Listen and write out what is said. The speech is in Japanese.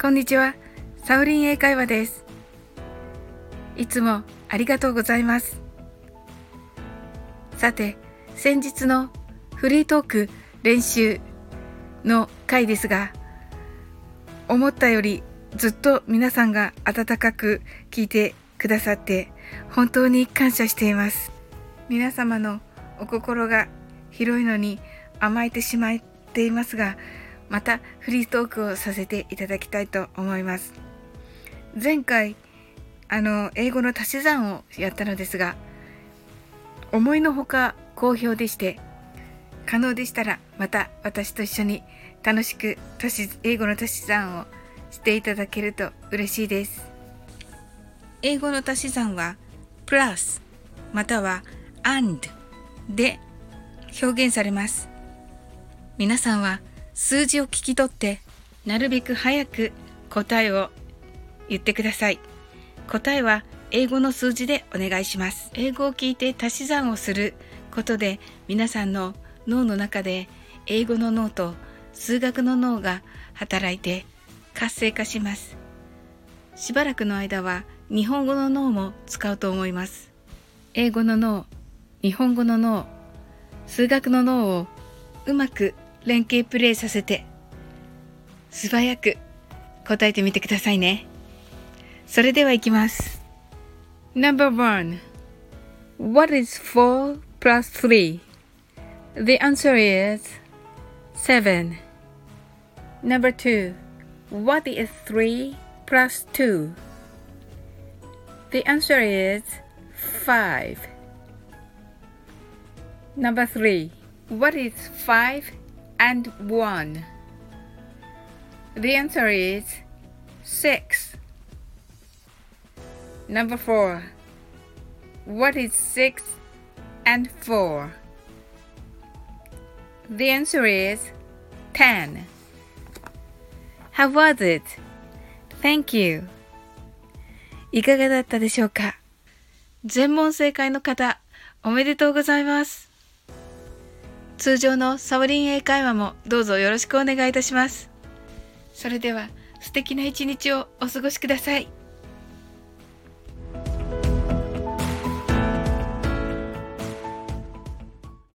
こんにちは、サウリン英会話です。いつもありがとうございます。さて、先日のフリートーク練習の回ですが、思ったよりずっと皆さんが温かく聞いてくださって本当に感謝しています。皆様のお心が広いのに甘えてしまっていますが、またフリートークをさせていただきたいと思います。前回、あの、英語の足し算をやったのですが、思いのほか好評でして、可能でしたらまた私と一緒に楽しく足し英語の足し算をしていただけると嬉しいです。英語の足し算は plus または and で表現されます。皆さんは数字を聞き取ってなるべく早く答えを言ってください。答えは英語の数字でお願いします。英語を聞いて足し算をすることで皆さんの脳の中で英語の脳と数学の脳が働いて活性化します。しばらくの間は日本語の脳も使うと思います。英語の脳、日本語の脳、数学の脳をうまく連携プレイさせて素早く答えてみてくださいね。それではいきます。Number What is 4 plus 3? The answer is 7. Number 2. What is 3 plus 2? The answer is 5. Number 3. What is 5 and 1? The answer is 6. Number 4. What is 6 and 4? The answer is 10. How was it? Thank you. いかがだったでしょうか全問正解の方、おめでとうございます。 通常のサオリン英会話もどうぞよろしくお願いいたします。それでは素敵な一日をお過ごしください。